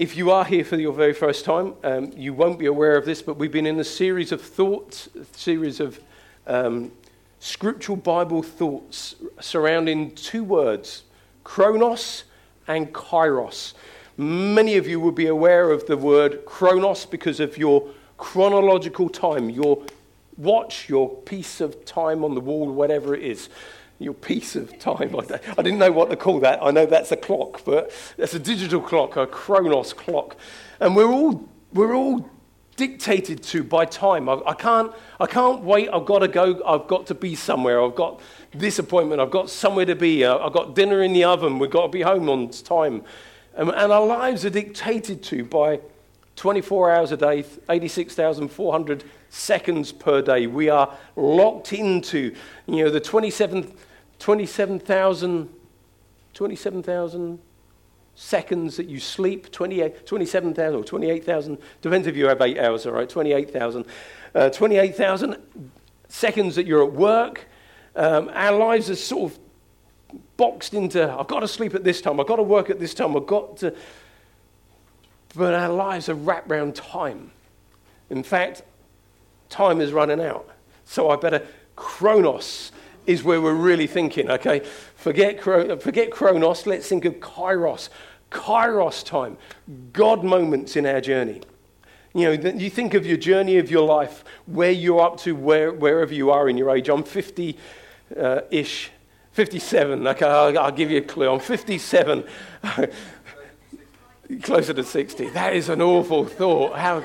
If you are here for your very first time, um, you won't be aware of this, but we've been in a series of thoughts, a series of um, scriptural Bible thoughts surrounding two words chronos and kairos. Many of you will be aware of the word chronos because of your chronological time, your watch, your piece of time on the wall, whatever it is your piece of time. I didn't know what to call that. I know that's a clock, but that's a digital clock, a Chronos clock. And we're all, we're all dictated to by time. I, I, can't, I can't wait. I've got to go. I've got to be somewhere. I've got this appointment. I've got somewhere to be. Uh, I've got dinner in the oven. We've got to be home on time. And, and our lives are dictated to by 24 hours a day, 86,400 seconds per day. We are locked into, you know, the 27th 27,000 27, seconds that you sleep, 27,000 or 28,000, depends if you have eight hours, all right, 28,000. Uh, 28,000 seconds that you're at work. Um, our lives are sort of boxed into, I've got to sleep at this time, I've got to work at this time, I've got to. But our lives are wrapped around time. In fact, time is running out. So I better chronos is where we're really thinking, okay? Forget, forget Chronos, let's think of Kairos. Kairos time, God moments in our journey. You know, you think of your journey of your life, where you're up to, where, wherever you are in your age. I'm 50 uh, ish, 57. Okay, I'll, I'll, give you a clue. I'm 57, closer to 60. That is an awful thought. How,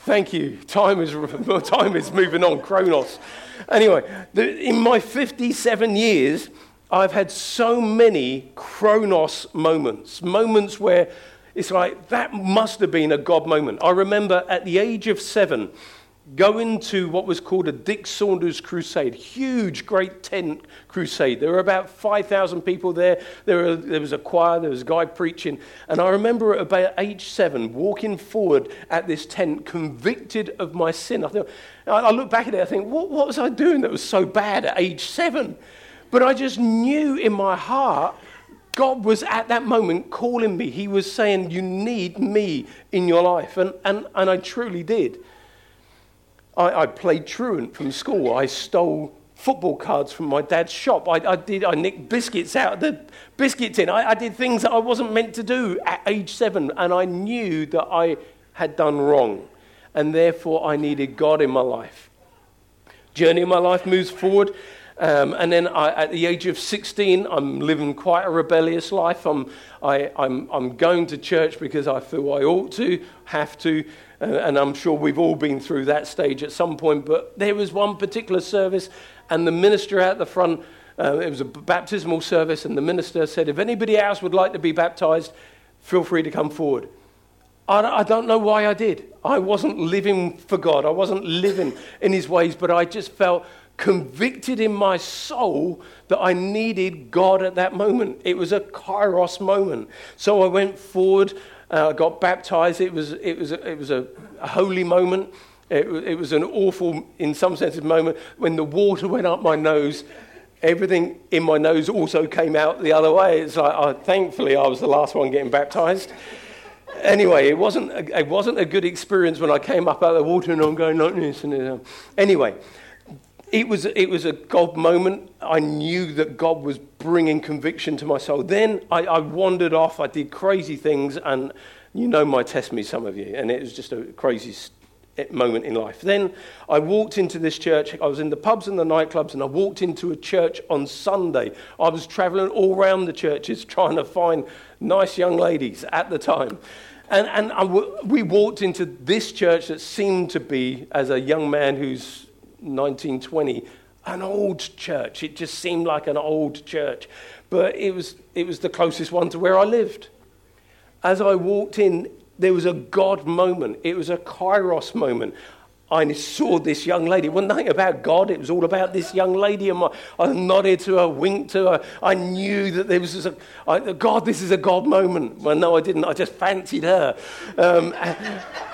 thank you. Time is, time is moving on, Chronos. Anyway, the, in my 57 years, I've had so many Kronos moments, moments where it's like, that must have been a God moment. I remember at the age of seven, going to what was called a Dick Saunders crusade, huge, great tent crusade. There were about 5,000 people there. There, were, there, was a choir, there was a guy preaching. And I remember at about age seven, walking forward at this tent, convicted of my sin. I, thought, I look back at it, I think, what, what was I doing that was so bad at age seven? But I just knew in my heart God was at that moment calling me. He was saying, You need me in your life. And, and, and I truly did. I, I played truant from school. I stole football cards from my dad's shop. I, I, did, I nicked biscuits out of the biscuit tin. I, I, did things that I wasn't meant to do at age seven, and I knew that I had done wrong, and therefore I needed God in my life. Journey of my life moves forward, um, and then I, at the age of 16, I'm living quite a rebellious life. I'm, I, I'm, I'm going to church because I feel I ought to, have to, and I'm sure we've all been through that stage at some point. But there was one particular service, and the minister out the front, uh, it was a baptismal service, and the minister said, If anybody else would like to be baptized, feel free to come forward. I don't know why I did. I wasn't living for God, I wasn't living in his ways, but I just felt convicted in my soul that I needed God at that moment. It was a kairos moment. So I went forward uh, got baptized. It was, it was, a, it was a, a holy moment. It, it was an awful, in some senses, moment when the water went up my nose. Everything in my nose also came out the other way. It's like, uh, thankfully, I was the last one getting baptized. Anyway, it wasn't, a, it wasn't a good experience when I came up out of the water and I'm going like this. And, uh, anyway, it was, it was a God moment. I knew that God was bringing conviction to my soul. Then I, I, wandered off. I did crazy things, and you know my testimony, some of you, and it was just a crazy eh, moment in life. Then I walked into this church. I was in the pubs and the nightclubs, and I walked into a church on Sunday. I was traveling all around the churches trying to find nice young ladies at the time. And, and we walked into this church that seemed to be, as a young man who's 1920, an old church. It just seemed like an old church. But it was, it was the closest one to where I lived. As I walked in, there was a God moment. It was a kairos moment. I saw this young lady. It wasn't about God. It was all about this young lady. And I nodded to her, winked to her. I knew that there was a, I, God, this is a God moment. Well, no, I didn't. I just fancied her. Um,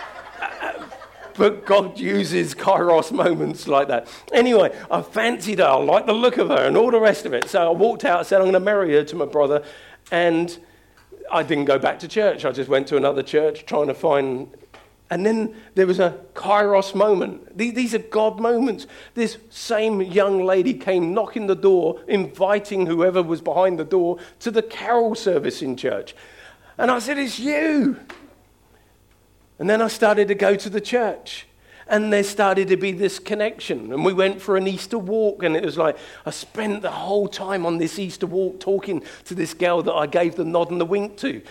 but God uses kairos moments like that. Anyway, I fancied her, I liked the look of her, and all the rest of it. So I walked out, I said, I'm going to marry her to my brother. And I didn't go back to church. I just went to another church trying to find. And then there was a kairos moment. These are God moments. This same young lady came knocking the door, inviting whoever was behind the door to the carol service in church. And I said, It's you. And then I started to go to the church. And there started to be this connection. And we went for an Easter walk. And it was like, I spent the whole time on this Easter walk talking to this girl that I gave the nod and the wink to.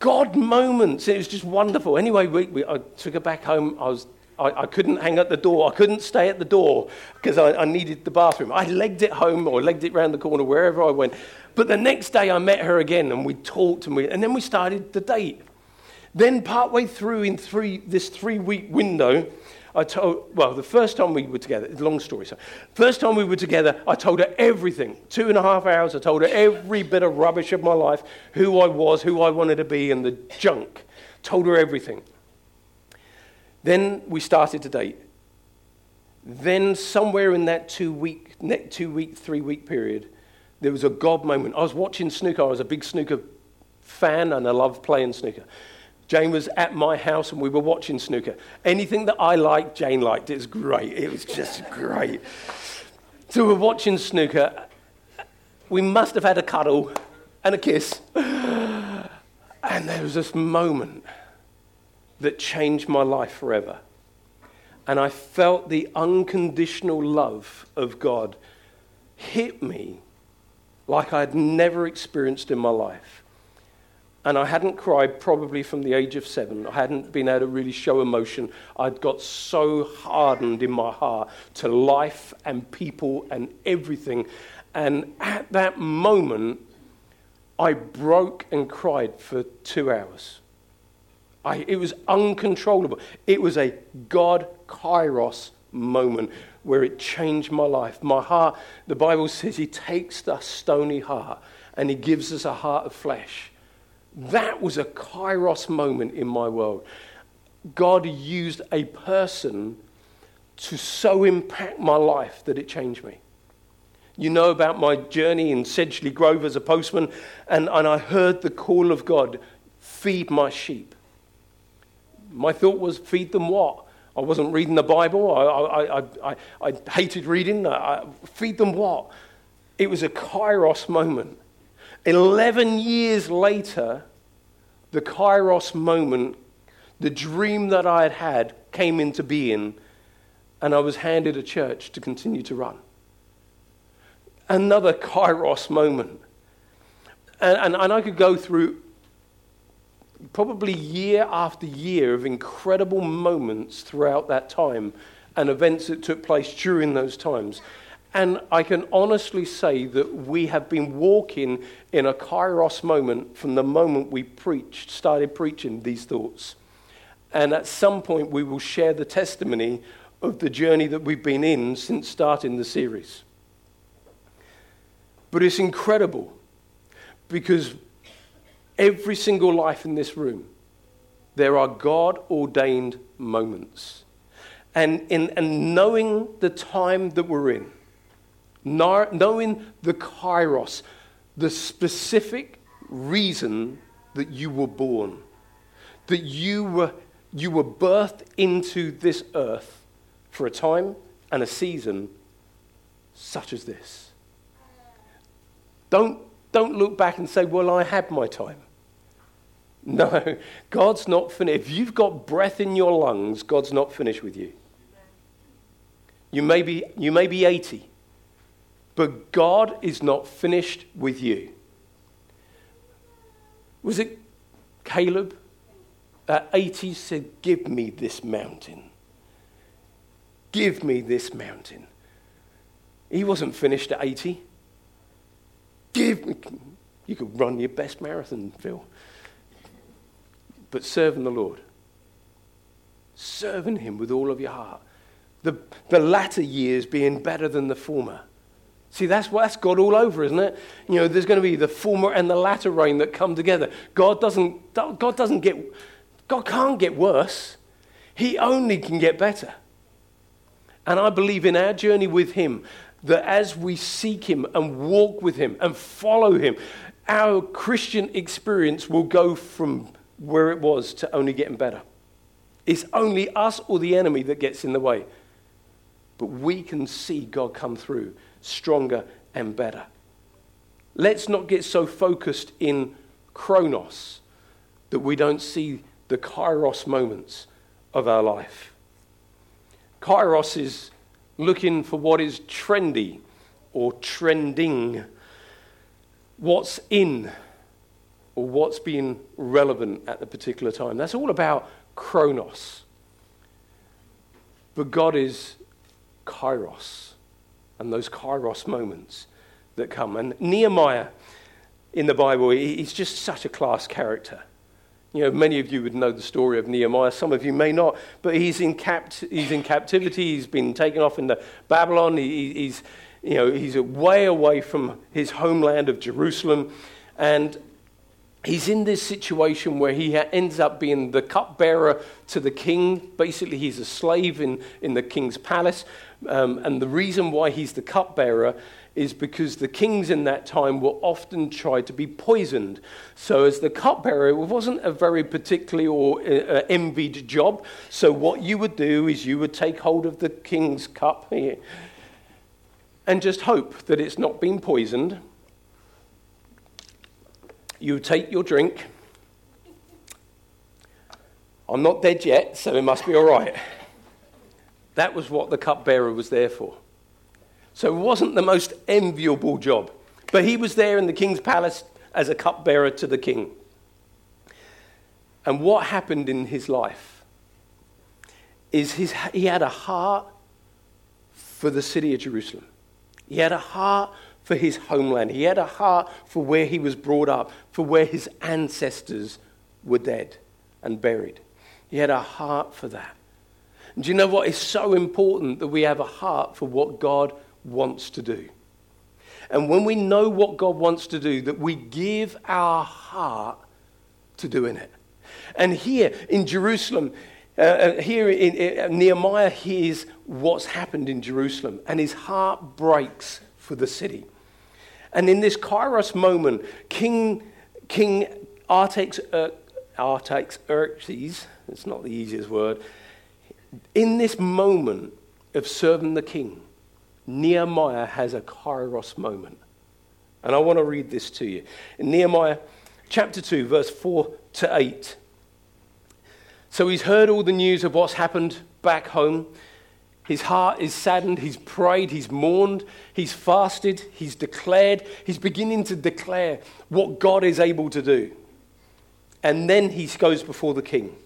God moments. It was just wonderful. Anyway, we, we, I took her back home. I, was, I, I, couldn't hang at the door. I couldn't stay at the door because I, I needed the bathroom. I legged it home or legged it round the corner wherever I went. But the next day I met her again and we talked and, we, and then we started the date. Then, partway through in three, this three week window, I told, well, the first time we were together, it's a long story. So, first time we were together, I told her everything. Two and a half hours, I told her every bit of rubbish of my life, who I was, who I wanted to be, and the junk. Told her everything. Then we started to date. Then, somewhere in that two week, two week, three week period, there was a God moment. I was watching snooker. I was a big snooker fan, and I loved playing snooker. Jane was at my house and we were watching snooker. Anything that I liked, Jane liked. It was great. It was just great. So we we're watching snooker. We must have had a cuddle and a kiss. And there was this moment that changed my life forever. And I felt the unconditional love of God hit me like I'd never experienced in my life. And I hadn't cried probably from the age of seven. I hadn't been able to really show emotion. I'd got so hardened in my heart to life and people and everything. And at that moment, I broke and cried for two hours. I, it was uncontrollable. It was a God kairos moment where it changed my life. My heart, the Bible says, He takes the stony heart and He gives us a heart of flesh. That was a kairos moment in my world. God used a person to so impact my life that it changed me. You know about my journey in Sedgley Grove as a postman, and, and I heard the call of God feed my sheep. My thought was, feed them what? I wasn't reading the Bible. I, I, I, I, I hated reading. I, feed them what? It was a kairos moment. 11 years later, the kairos moment, the dream that I had had came into being, and I was handed a church to continue to run. Another kairos moment. And, and, and I could go through probably year after year of incredible moments throughout that time and events that took place during those times. And I can honestly say that we have been walking in a kairos moment from the moment we preached, started preaching these thoughts. And at some point, we will share the testimony of the journey that we've been in since starting the series. But it's incredible because every single life in this room, there are God ordained moments. And, in, and knowing the time that we're in, knowing the kairos, the specific reason that you were born, that you were, you were birthed into this earth for a time and a season such as this. Don't, don't look back and say, Well, I had my time. No, God's not finished. If you've got breath in your lungs, God's not finished with you. You may be, you may be 80. But God is not finished with you. Was it Caleb at 80 said, Give me this mountain? Give me this mountain. He wasn't finished at 80. Give me. You could run your best marathon, Phil. But serving the Lord, serving Him with all of your heart. The, the latter years being better than the former. See, that's, that's God all over, isn't it? You know, there's going to be the former and the latter rain that come together. God doesn't, God doesn't get, God can't get worse. He only can get better. And I believe in our journey with Him that as we seek Him and walk with Him and follow Him, our Christian experience will go from where it was to only getting better. It's only us or the enemy that gets in the way. But we can see God come through stronger and better. Let's not get so focused in chronos that we don't see the kairos moments of our life. Kairos is looking for what is trendy or trending, what's in or what's being relevant at the particular time. That's all about chronos. But God is kairos, and those kairos moments that come. And Nehemiah in the Bible, he's just such a class character. You know, many of you would know the story of Nehemiah. Some of you may not, but he's in, capt- he's in captivity. He's been taken off into Babylon. He, he's, you know, he's way away from his homeland of Jerusalem. And he's in this situation where he ends up being the cupbearer to the king. Basically, he's a slave in, in the king's palace. Um, and the reason why he's the cupbearer is because the kings in that time were often tried to be poisoned. So, as the cupbearer, it wasn't a very particularly or uh, envied job. So, what you would do is you would take hold of the king's cup here and just hope that it's not been poisoned you take your drink. I'm not dead yet, so it must be all right. That was what the cupbearer was there for. So it wasn't the most enviable job, but he was there in the king's palace as a cupbearer to the king. And what happened in his life is his, he had a heart for the city of Jerusalem. He had a heart for his homeland. He had a heart for where he was brought up, for where his ancestors were dead and buried. He had a heart for that. And do you know what? It's so important that we have a heart for what God wants to do. And when we know what God wants to do, that we give our heart to doing it. And here in Jerusalem, uh, uh here in, uh, Nehemiah hears what's happened in Jerusalem, and his heart breaks for the city. And in this Kairos moment, King, King Artax, uh, Artaxerxes, it's not the easiest word, in this moment of serving the king, Nehemiah has a Kairos moment. And I want to read this to you. In Nehemiah chapter 2, verse 4 to 8. So he's heard all the news of what's happened back home. His heart is saddened. He's prayed. He's mourned. He's fasted. He's declared. He's beginning to declare what God is able to do. And then he goes before the king.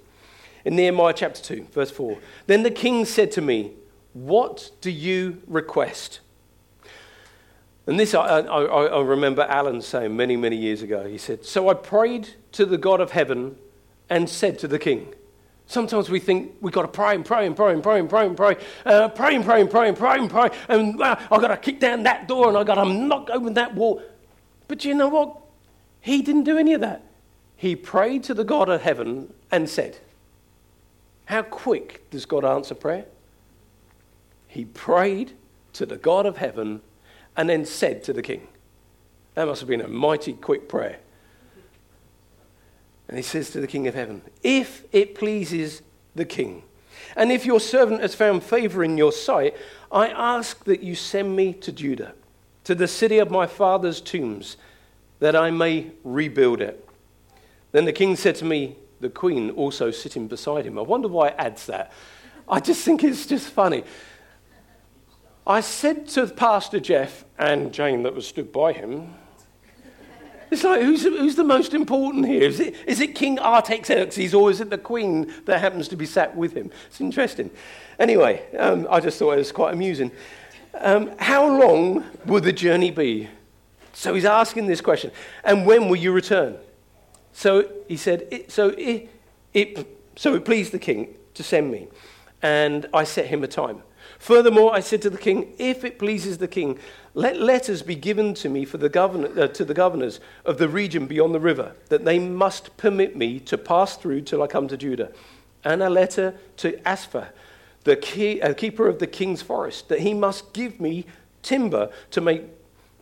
In Nehemiah chapter 2, verse 4. Then the king said to me, What do you request? And this I, I, I remember Alan saying many, many years ago. He said, So I prayed to the God of heaven and said to the king, Sometimes we think we've got to pray and pray and pray and pray and pray and pray, uh, pray and pray and pray and pray and pray, and uh, I've got to kick down that door and I've got to knock open that wall. But you know what? He didn't do any of that. He prayed to the God of heaven and said, How quick does God answer prayer? He prayed to the God of heaven and then said to the king. That must have been a mighty quick prayer. And he says to the King of Heaven, If it pleases the King, and if your servant has found favor in your sight, I ask that you send me to Judah, to the city of my father's tombs, that I may rebuild it. Then the king said to me, the queen also sitting beside him. I wonder why it adds that. I just think it's just funny. I said to Pastor Jeff and Jane, that was stood by him, it's like, who's, who's the most important here? Is it, is it King Artaxerxes or is it the queen that happens to be sat with him? It's interesting. Anyway, um, I just thought it was quite amusing. Um, how long will the journey be? So he's asking this question. And when will you return? So he said, it, so, it, it, so it pleased the king to send me. And I set him a time. Furthermore, I said to the king, If it pleases the king, let letters be given to me for the governor, uh, to the governors of the region beyond the river, that they must permit me to pass through till I come to Judah. And a letter to Asaph, the key, uh, keeper of the king's forest, that he must give me timber to make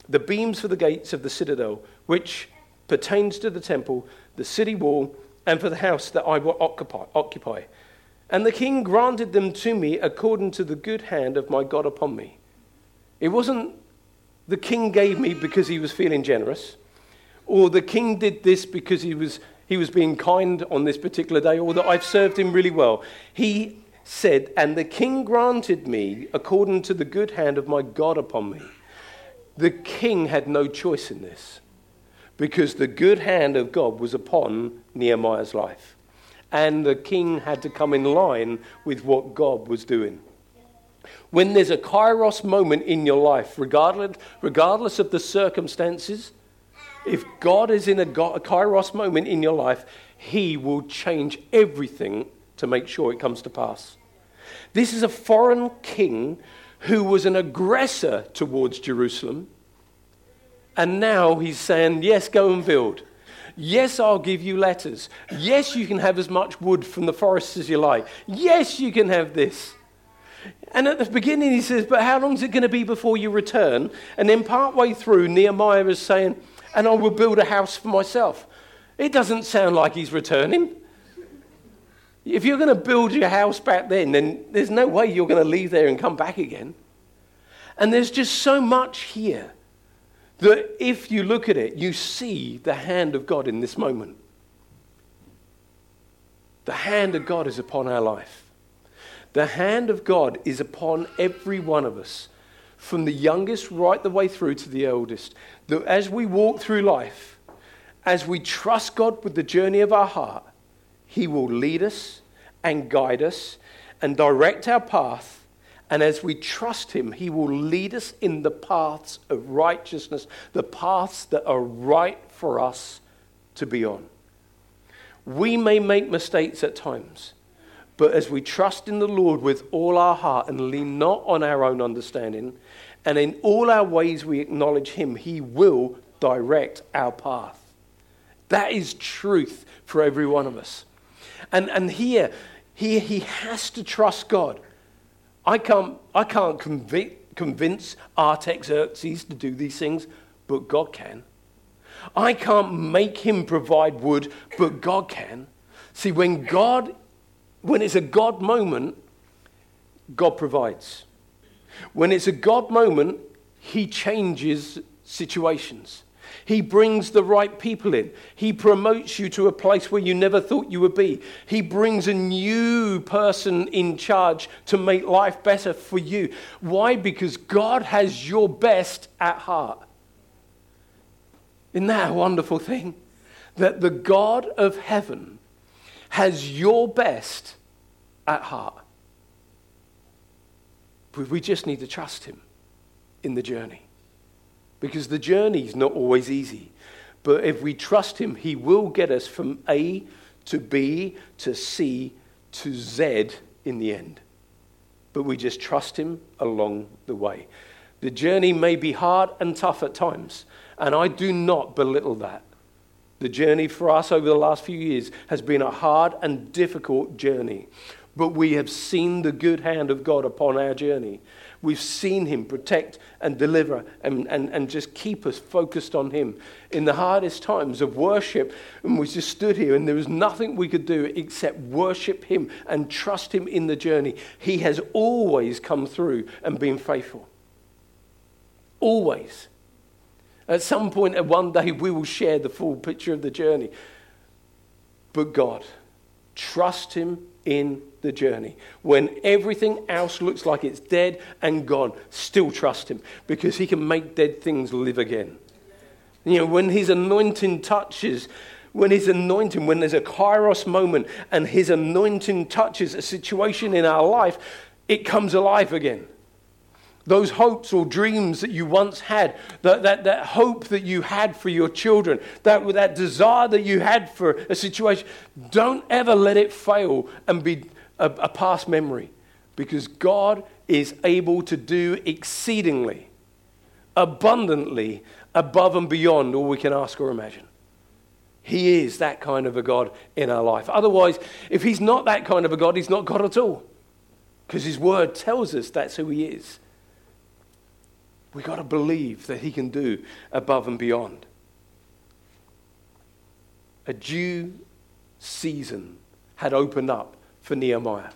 the beams for the gates of the citadel, which pertains to the temple, the city wall, and for the house that I will occupy. And the king granted them to me according to the good hand of my God upon me. It wasn't the king gave me because he was feeling generous, or the king did this because he was, he was being kind on this particular day, or that I've served him really well. He said, And the king granted me according to the good hand of my God upon me. The king had no choice in this because the good hand of God was upon Nehemiah's life. And the king had to come in line with what God was doing. When there's a kairos moment in your life, regardless, regardless of the circumstances, if God is in a, a kairos moment in your life, he will change everything to make sure it comes to pass. This is a foreign king who was an aggressor towards Jerusalem. And now he's saying, Yes, go and build. Yes, I'll give you letters. Yes, you can have as much wood from the forests as you like. Yes, you can have this. And at the beginning, he says, But how long is it going to be before you return? And then, partway through, Nehemiah is saying, And I will build a house for myself. It doesn't sound like he's returning. If you're going to build your house back then, then there's no way you're going to leave there and come back again. And there's just so much here that if you look at it, you see the hand of God in this moment. The hand of God is upon our life. The hand of God is upon every one of us, from the youngest right the way through to the eldest. That as we walk through life, as we trust God with the journey of our heart, He will lead us and guide us and direct our path. And as we trust Him, He will lead us in the paths of righteousness, the paths that are right for us to be on. We may make mistakes at times. But as we trust in the Lord with all our heart and lean not on our own understanding, and in all our ways we acknowledge Him, He will direct our path. That is truth for every one of us. And, and here, here, he has to trust God. I can't, I can't convic- convince Artaxerxes to do these things, but God can. I can't make him provide wood, but God can. See, when God when it's a God moment, God provides. When it's a God moment, He changes situations. He brings the right people in. He promotes you to a place where you never thought you would be. He brings a new person in charge to make life better for you. Why? Because God has your best at heart. Isn't that a wonderful thing? That the God of heaven has your best at heart. We just need to trust Him in the journey. Because the journey is not always easy. But if we trust Him, He will get us from A to B to C to Z in the end. But we just trust Him along the way. The journey may be hard and tough at times, and I do not belittle that. The journey for us over the last few years has been a hard and difficult journey, but we have seen the good hand of God upon our journey. We've seen Him protect and deliver and, and, and just keep us focused on Him. In the hardest times of worship, and we just stood here and there was nothing we could do except worship Him and trust Him in the journey. He has always come through and been faithful. Always. At some point, at one day, we will share the full picture of the journey. But God, trust Him in the journey. When everything else looks like it's dead and gone, still trust Him because He can make dead things live again. You know, when His anointing touches, when His anointing, when there's a kairos moment and His anointing touches a situation in our life, it comes alive again those hopes or dreams that you once had, that, that, that hope that you had for your children, that, that desire that you had for a situation, don't ever let it fail and be a, a past memory because God is able to do exceedingly, abundantly, above and beyond all we can ask or imagine. He is that kind of a God in our life. Otherwise, if He's not that kind of a God, He's not God at all. Because His Word tells us that's who He is. We've got to believe that He can do above and beyond. a due season had opened up for Nehemiah.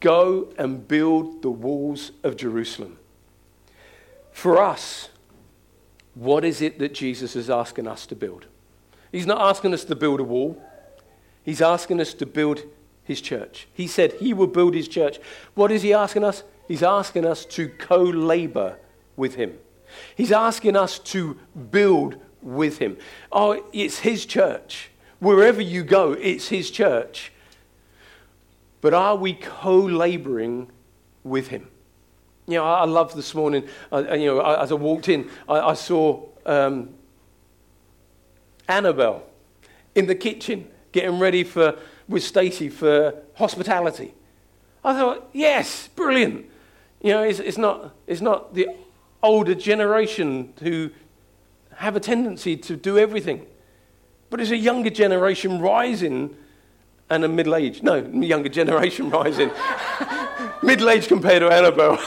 Go and build the walls of Jerusalem. For us, what is it that Jesus is asking us to build? He's not asking us to build a wall. He's asking us to build his church. He said he will build his church. What is he asking us? He's asking us to co labor with him. He's asking us to build with him. Oh, it's his church. Wherever you go, it's his church. But are we co laboring with him? You know, I, love this morning, uh, you know, as I walked in, I, I saw um, Annabelle in the kitchen getting ready for, with Stacy for hospitality. I thought, yes, brilliant. You know, it's, it's, not, it's not the older generation who have a tendency to do everything, but it's a younger generation rising and a middle age. No, younger generation rising. middle age compared to Annabelle.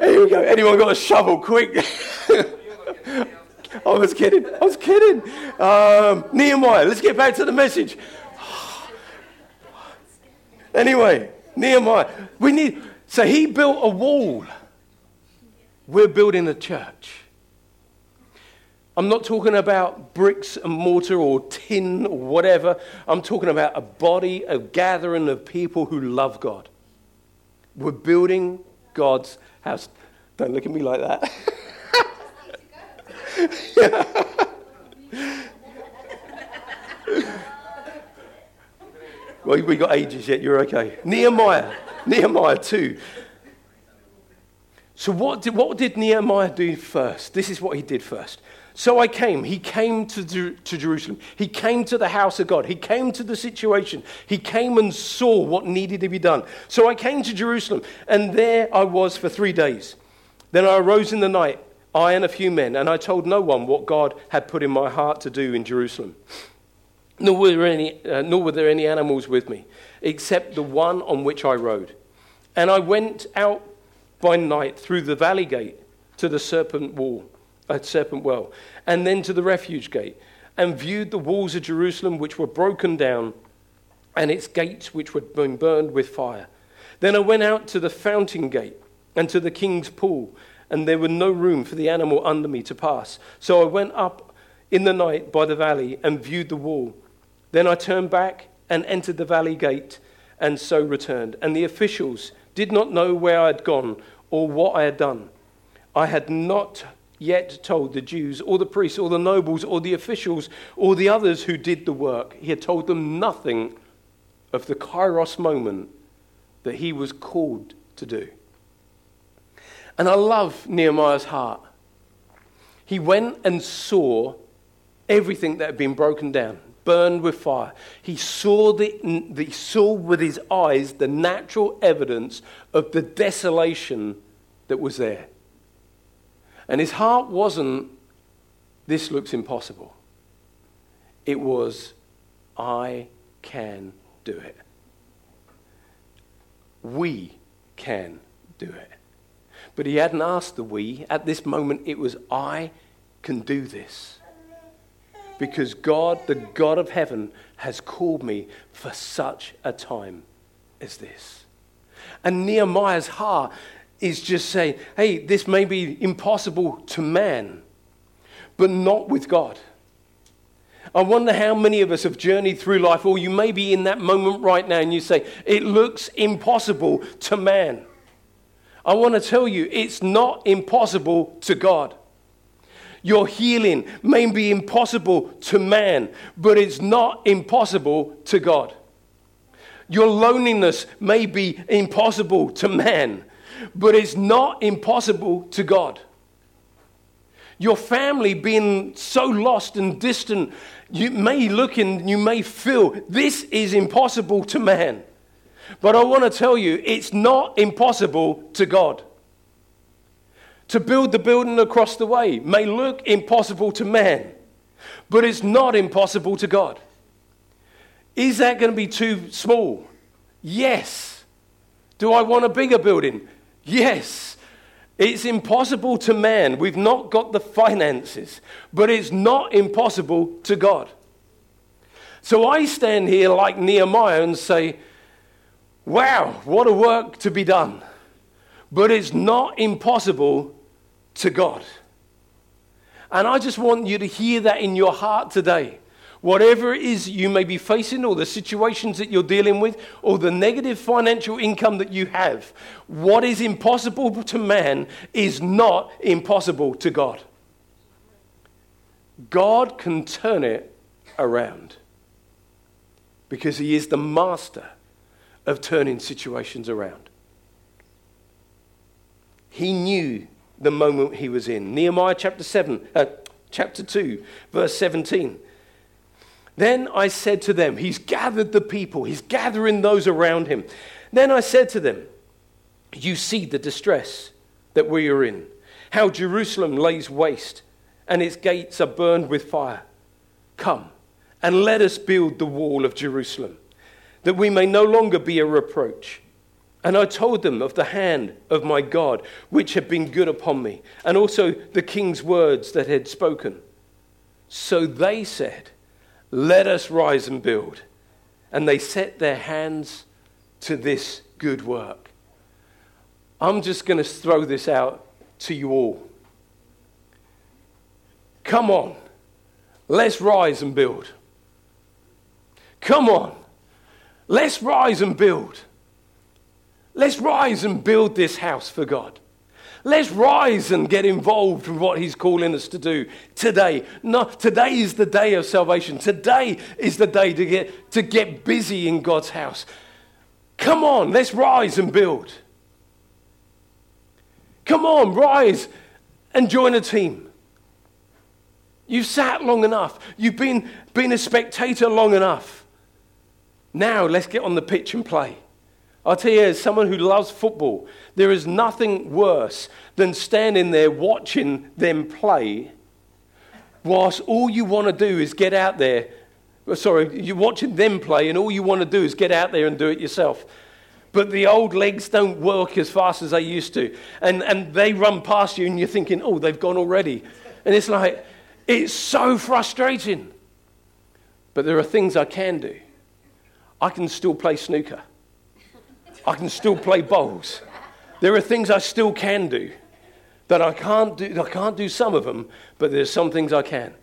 Here we go. Anyone got a shovel? Quick. I was kidding. I was kidding. Um, Nehemiah, let's get back to the message. Anyway, Nehemiah, we need. So he built a wall. We're building a church. I'm not talking about bricks and mortar or tin or whatever. I'm talking about a body, a gathering of people who love God. We're building God's house. Don't look at me like that. well, we got ages yet. You're okay. Nehemiah, Nehemiah 2. So, what did, what did Nehemiah do first? This is what he did first. So I came. He came to, to Jerusalem. He came to the house of God. He came to the situation. He came and saw what needed to be done. So I came to Jerusalem, and there I was for three days. Then I arose in the night I and a few men, and I told no one what God had put in my heart to do in Jerusalem. Nor were, there any, uh, nor were there any animals with me, except the one on which I rode. And I went out by night through the valley gate to the serpent wall, uh, serpent well, and then to the refuge gate, and viewed the walls of Jerusalem which were broken down, and its gates which were being burned with fire. Then I went out to the fountain gate and to the king's pool and there was no room for the animal under me to pass. So I went up in the night by the valley and viewed the wall. Then I turned back and entered the valley gate, and so returned. And the officials did not know where I had gone or what I had done. I had not yet told the Jews or the priests or the nobles or the officials or the others who did the work. He had told them nothing of the kairos moment that he was called to do. And I love Nehemiah's heart. He went and saw everything that had been broken down, burned with fire. He saw, the, he saw with his eyes the natural evidence of the desolation that was there. And his heart wasn't, this looks impossible. It was, I can do it. We can do it. But he hadn't asked the we. At this moment, it was, I can do this. Because God, the God of heaven, has called me for such a time as this. And Nehemiah's heart is just saying, hey, this may be impossible to man, but not with God. I wonder how many of us have journeyed through life, or you may be in that moment right now and you say, it looks impossible to man. I want to tell you, it's not impossible to God. Your healing may be impossible to man, but it's not impossible to God. Your loneliness may be impossible to man, but it's not impossible to God. Your family being so lost and distant, you may look and you may feel this is impossible to man. But I want to tell you, it's not impossible to God. To build the building across the way may look impossible to man, but it's not impossible to God. Is that going to be too small? Yes. Do I want a bigger building? Yes. It's impossible to man. We've not got the finances, but it's not impossible to God. So I stand here like Nehemiah and say, Wow, what a work to be done. But it's not impossible to God. And I just want you to hear that in your heart today. Whatever it is you may be facing, or the situations that you're dealing with, or the negative financial income that you have, what is impossible to man is not impossible to God. God can turn it around because He is the master of turning situations around. He knew the moment he was in. Nehemiah chapter 7, uh, chapter 2, verse 17. Then I said to them, He's gathered the people, He's gathering those around Him. Then I said to them, You see the distress that we are in, how Jerusalem lays waste and its gates are burned with fire. Come and let us build the wall of Jerusalem, that we may no longer be a reproach. And I told them of the hand of my God, which had been good upon me, and also the king's words that had spoken. So they said, let us rise and build. And they set their hands to this good work. I'm just going to throw this out to you all. Come on, let's rise and build. Come on, let's rise and build. Let's rise and build this house for God. Let's rise and get involved with what He's calling us to do today. Today is the day of salvation. Today is the day to get, to get busy in God's house. Come on, let's rise and build. Come on, rise and join a team. You've sat long enough. You've been, been a spectator long enough. Now let's get on the pitch and play. I'll tell you, as someone who loves football, there is nothing worse than standing there watching them play whilst all you want to do is get out there. Oh, sorry, you're watching them play, and all you want to do is get out there and do it yourself. But the old legs don't work as fast as they used to. And, and they run past you, and you're thinking, oh, they've gone already. And it's like, it's so frustrating. But there are things I can do. I can still play snooker. I can still play bowls. There are things I still can do that I can't do. I can't do some of them, but there's some things I can.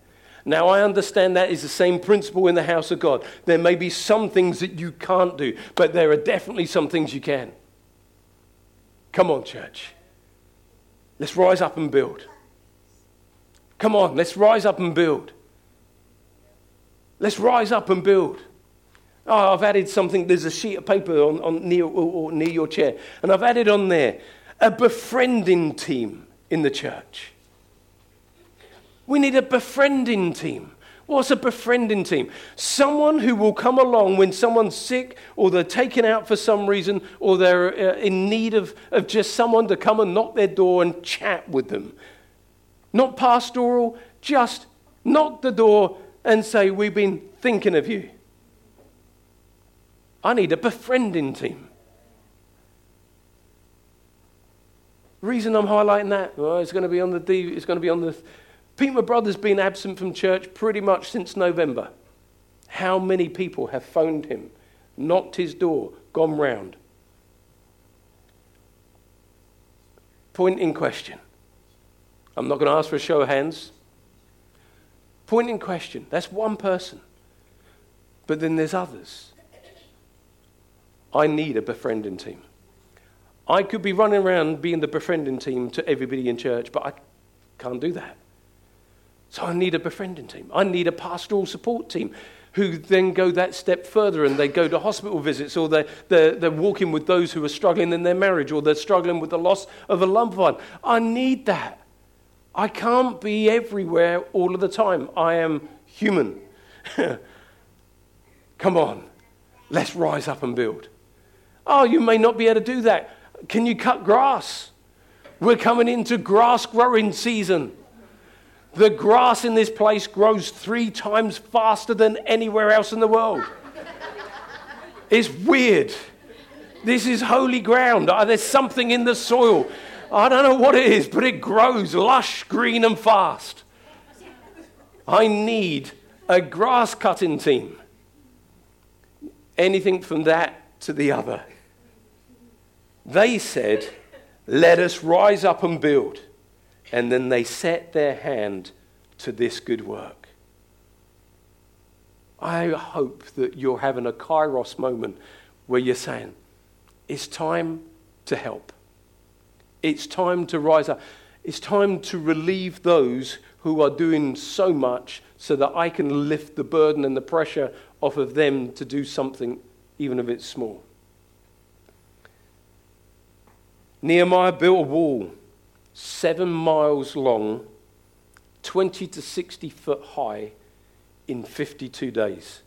Now, I understand that is the same principle in the house of God. There may be some things that you can't do, but there are definitely some things you can. Come on, church. Let's rise up and build. Come on, let's rise up and build. Let's rise up and build. Oh, I've added something. There's a sheet of paper on, on near, or, or near your chair. And I've added on there a befriending team in the church. We need a befriending team. What's a befriending team? Someone who will come along when someone's sick or they're taken out for some reason or they're uh, in need of, of just someone to come and knock their door and chat with them. Not pastoral, just knock the door and say, We've been thinking of you. I need a befriending team. Reason I'm highlighting that, well, it's going to be on the D, it's going to be on the. Pete, my brother's been absent from church pretty much since November. How many people have phoned him, knocked his door, gone round? Point in question. I'm not going to ask for a show of hands. Point in question. That's one person. But then there's others. I need a befriending team. I could be running around being the befriending team to everybody in church, but I can't do that. So I need a befriending team. I need a pastoral support team who then go that step further and they go to hospital visits or they're, they're, they're walking with those who are struggling in their marriage or they're struggling with the loss of a loved one. I need that. I can't be everywhere all of the time. I am human. Come on, let's rise up and build. Oh, you may not be able to do that. Can you cut grass? We're coming into grass growing season. The grass in this place grows three times faster than anywhere else in the world. It's weird. This is holy ground. Uh, there's something in the soil. I don't know what it is, but it grows lush, green, and fast. I need a grass cutting team. Anything from that to the other. They said, Let us rise up and build. And then they set their hand to this good work. I hope that you're having a kairos moment where you're saying, It's time to help. It's time to rise up. It's time to relieve those who are doing so much so that I can lift the burden and the pressure off of them to do something, even if it's small. Nehemiah built a wall seven miles long, 20 to 60 foot high, in 52 days.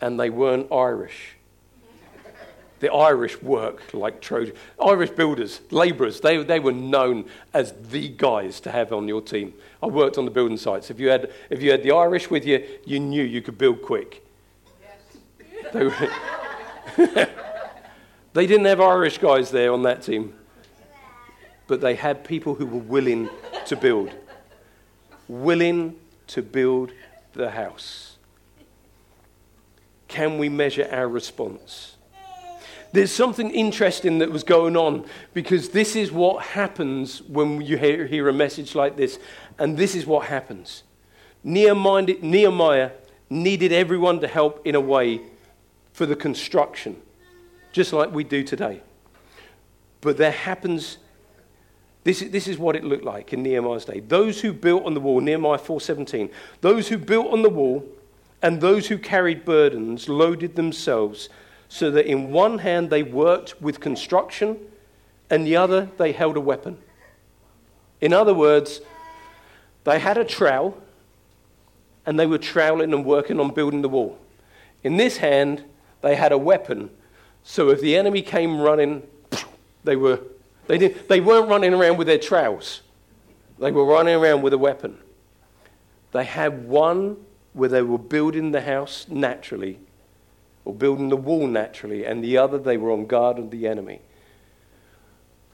And they weren't Irish. The Irish work like Trojan. Irish builders, labourers, they, they were known as the guys to have on your team. I worked on the building sites. If you had, if you had the Irish with you, you knew you could build quick. Yes. They, were they didn't have Irish guys there on that team, but they had people who were willing to build. Willing to build the house. Can we measure our response? there's something interesting that was going on because this is what happens when you hear, hear a message like this. And this is what happens Nehemiah, Nehemiah needed everyone to help in a way for the construction, just like we do today. But there happens. This is, this is what it looked like in Nehemiah's day. Those who built on the wall, Nehemiah 4:17, those who built on the wall and those who carried burdens loaded themselves so that in one hand they worked with construction and the other they held a weapon. In other words, they had a trowel and they were troweling and working on building the wall. In this hand, they had a weapon, so if the enemy came running, they, were, they, didn't, they weren't running around with their trowels. They were running around with a weapon. They had one where they were building the house naturally, or building the wall naturally, and the other they were on guard of the enemy.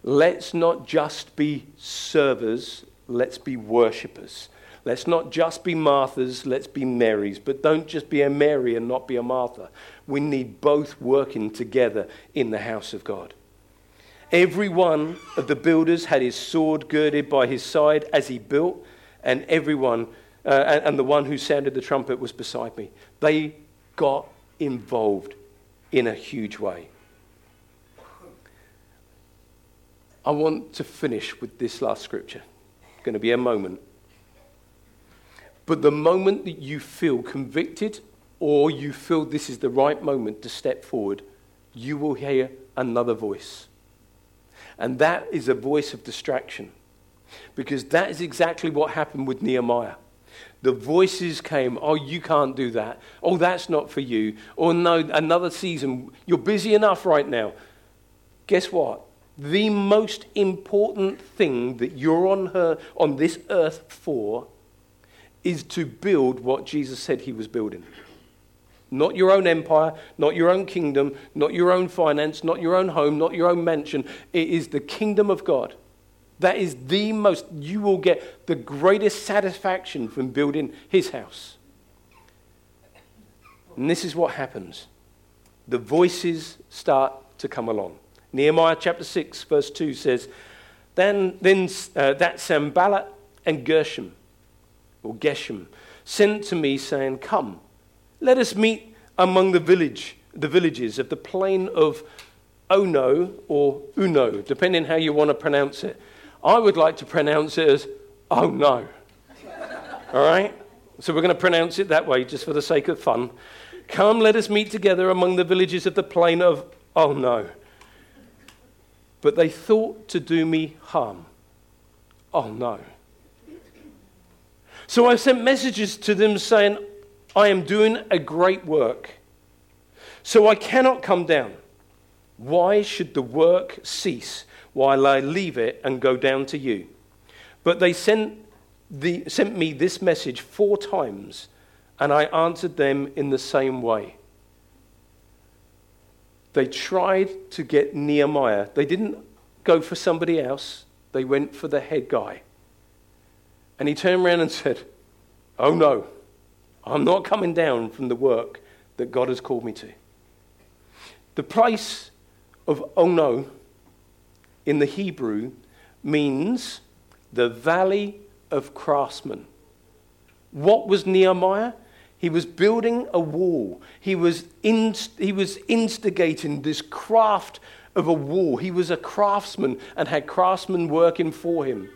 Let's not just be servers, let's be worshippers. Let's not just be Marthas, let's be Marys. But don't just be a Mary and not be a Martha. We need both working together in the house of God. Every one of the builders had his sword girded by his side as he built, and everyone, uh, and, and the one who sounded the trumpet was beside me. They got involved in a huge way. I want to finish with this last scripture. It's going to be a moment. But the moment that you feel convicted or you feel this is the right moment to step forward, you will hear another voice. And that is a voice of distraction. Because that is exactly what happened with Nehemiah. The voices came, oh, you can't do that. Oh, that's not for you. Or no, another season. You're busy enough right now. Guess what? The most important thing that you're on, her, on this earth for is to build what Jesus said he was building. Not your own empire, not your own kingdom, not your own finance, not your own home, not your own mansion. It is the kingdom of God. That is the most, you will get the greatest satisfaction from building his house. And this is what happens the voices start to come along. Nehemiah chapter 6, verse 2 says, Then, then uh, that Sanballat and Gershom, or Geshem, sent to me, saying, Come, let us meet among the village, the villages of the plain of Ono or Uno, depending how you want to pronounce it. I would like to pronounce it as, oh no. All right? So we're going to pronounce it that way just for the sake of fun. Come, let us meet together among the villages of the plain of, oh no. But they thought to do me harm. Oh no. So I sent messages to them saying, I am doing a great work. So I cannot come down. Why should the work cease while I leave it and go down to you. But they sent, the, sent me this message four times, and I answered them in the same way. They tried to get Nehemiah. They didn't go for somebody else. they went for the head guy. And he turned around and said, Oh no, I'm not coming down from the work that God has called me to. The place of oh no in the Hebrew means the valley of craftsmen. What was Nehemiah? He was building a wall. He was, inst- he was instigating this craft of a wall. He was a craftsman and had craftsmen working for him.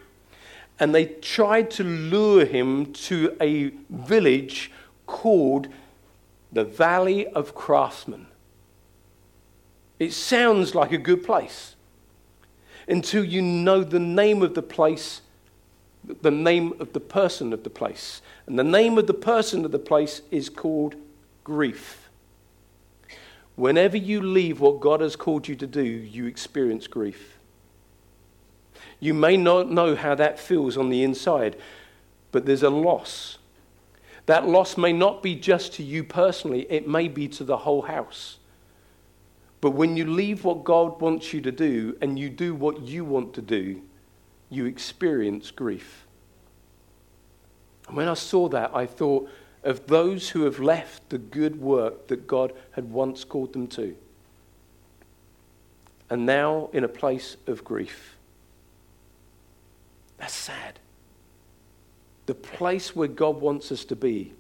And they tried to lure him to a village called the Valley of Craftsmen. It sounds like a good place until you know the name of the place, the name of the person of the place. And the name of the person of the place is called grief. Whenever you leave what God has called you to do, you experience grief. You may not know how that feels on the inside, but there's a loss. That loss may not be just to you personally, it may be to the whole house. But when you leave what God wants you to do and you do what you want to do, you experience grief. And when I saw that, I thought of those who have left the good work that God had once called them to, and now in a place of grief. That's sad. The place where God wants us to be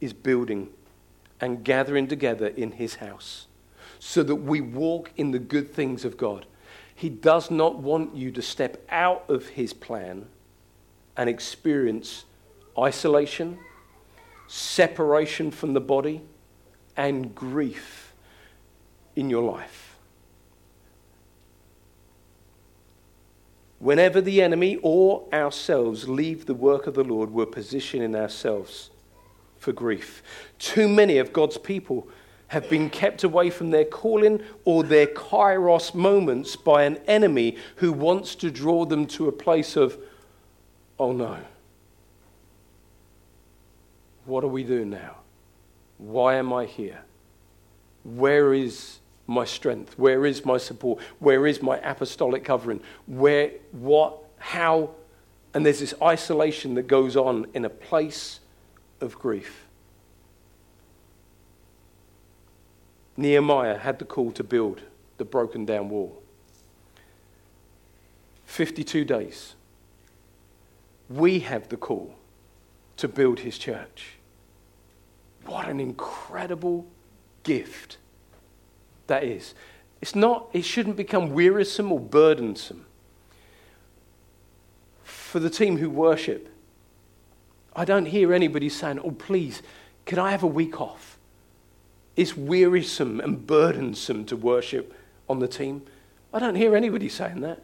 is building and gathering together in His house so that we walk in the good things of God. He does not want you to step out of His plan and experience isolation, separation from the body, and grief in your life. Whenever the enemy or ourselves leave the work of the Lord, we're positioning ourselves for grief. Too many of God's people have been kept away from their calling or their kairos moments by an enemy who wants to draw them to a place of, oh no, what are we doing now? Why am I here? Where is my strength? Where is my support? Where is my apostolic covering? Where, what, how? And there's this isolation that goes on in a place of grief. Nehemiah had the call to build the broken down wall. 52 days. We have the call to build his church. What an incredible gift that is. It's not, it shouldn't become wearisome or burdensome. For the team who worship, I don't hear anybody saying, Oh, please, can I have a week off? It's wearisome and burdensome to worship on the team. I don't hear anybody saying that.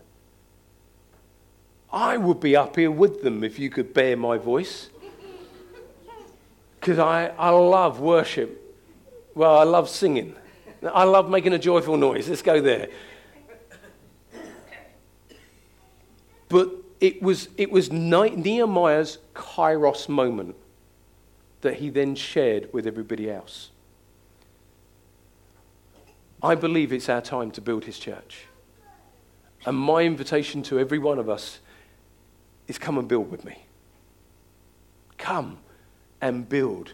I would be up here with them if you could bear my voice because I, I love worship. Well, I love singing. I love making a joyful noise. Let's go there. But it was, it was Nehemiah's kairos moment that he then shared with everybody else. I believe it's our time to build his church. And my invitation to every one of us is come and build with me. Come and build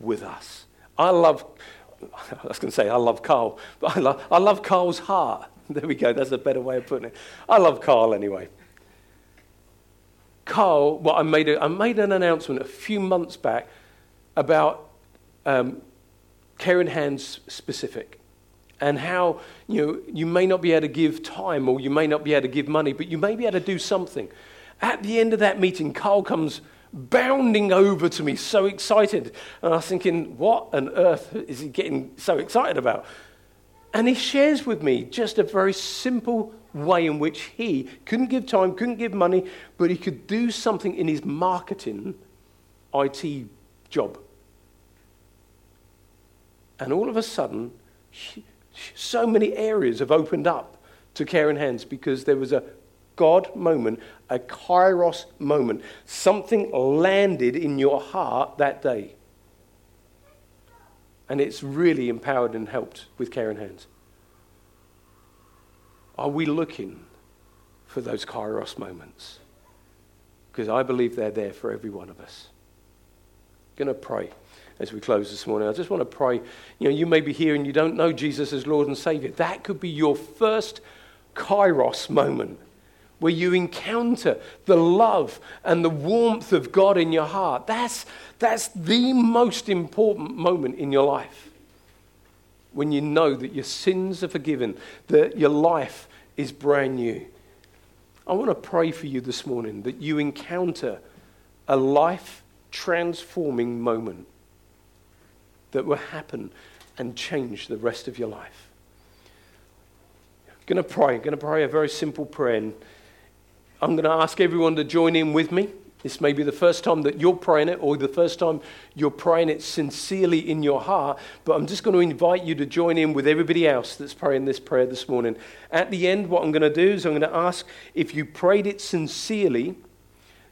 with us. I love, I was going to say, I love Carl, but I love, I love Carl's heart. There we go, that's a better way of putting it. I love Carl anyway. Carl, well, I made, a, I made an announcement a few months back about um, caring hands specific and how you, know, you may not be able to give time or you may not be able to give money, but you may be able to do something. At the end of that meeting, Carl comes bounding over to me, so excited. And I was thinking, what on earth is he getting so excited about? And he shares with me just a very simple way in which he couldn't give time, couldn't give money, but he could do something in his marketing IT job. And all of a sudden, so many areas have opened up to Caring Hands because there was a God moment, a kairos moment. Something landed in your heart that day. And it's really empowered and helped with Caring Hands. Are we looking for those kairos moments. Because I believe they're there for every one of us. I'm going to pray as we close this morning. I just want to pray. You know, you may be here and you don't know Jesus as Lord and Savior. That could be your first kairos moment where you encounter the love and the warmth of God in your heart. That's, that's the most important moment in your life. When you know that your sins are forgiven, that your life is brand new. I want to pray for you this morning that you encounter a life transforming moment that will happen and change the rest of your life. I'm going to pray. I'm going to pray a very simple prayer. I'm going to ask everyone to join in with me. This may be the first time that you're praying it or the first time you're praying it sincerely in your heart, but I'm just going to invite you to join in with everybody else that's praying this prayer this morning. At the end, what I'm going to do is I'm going to ask if you prayed it sincerely.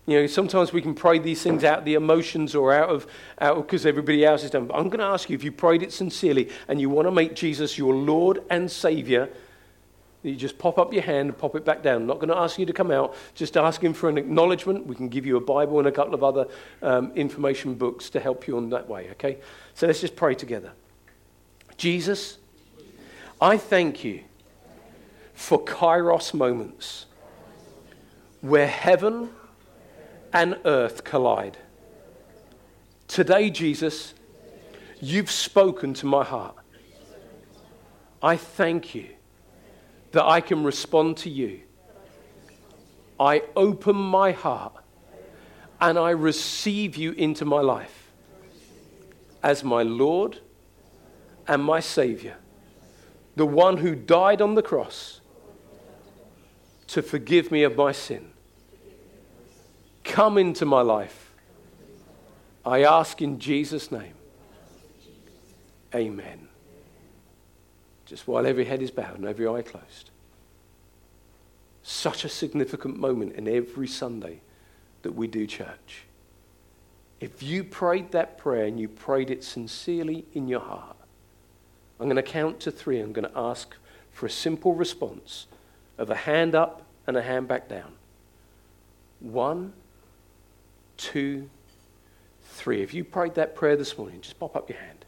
You know, sometimes we can pray these things out of the emotions or out of out because everybody else is done. But I'm going to ask you if you prayed it sincerely and you want to make Jesus your Lord and Savior you just pop up your hand and pop it back down. I'm not going to ask you to come out. Just ask him for an acknowledgement. We can give you a Bible and a couple of other um, information books to help you on that way, okay? So let's just pray together. Jesus, I thank you for kairos moments where heaven and earth collide. Today, Jesus, you've spoken to my heart. I thank you that I can respond to you. I open my heart and I receive you into my life as my Lord and my Savior, the one who died on the cross to forgive me of my sin. Come into my life. I ask in Jesus' name. Amen just while every head is bowed and every eye closed. Such a significant moment in every Sunday that we do church. If you prayed that prayer and you prayed it sincerely in your heart, I'm going to count to three. I'm going to ask for a simple response of a hand up and a hand back down. One, two, three. If you prayed that prayer this morning, just pop up your hand.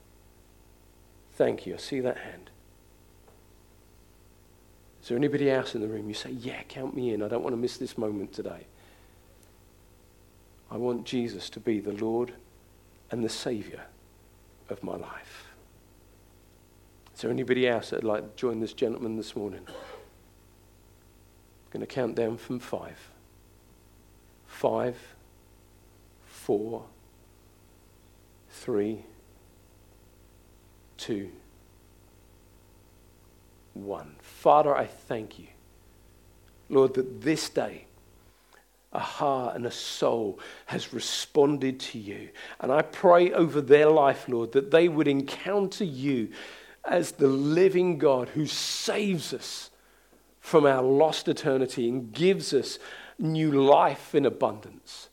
Thank you. I see that hand. Is there anybody else in the room? You say, Yeah, count me in. I don't want to miss this moment today. I want Jesus to be the Lord and the Savior of my life. Is there anybody else that'd like to join this gentleman this morning? I'm going to count down from five. Five, four, three, two, one. Father, I thank you, Lord, that this day a heart and a soul has responded to you. And I pray over their life, Lord, that they would encounter you as the living God who saves us from our lost eternity and gives us new life in abundance.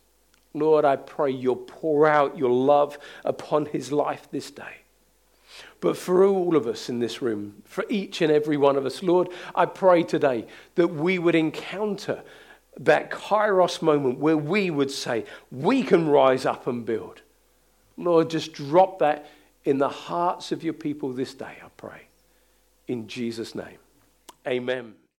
Lord, I pray you'll pour out your love upon his life this day. But for all of us in this room, for each and every one of us, Lord, I pray today that we would encounter that kairos moment where we would say, we can rise up and build. Lord, just drop that in the hearts of your people this day, I pray. In Jesus' name. Amen.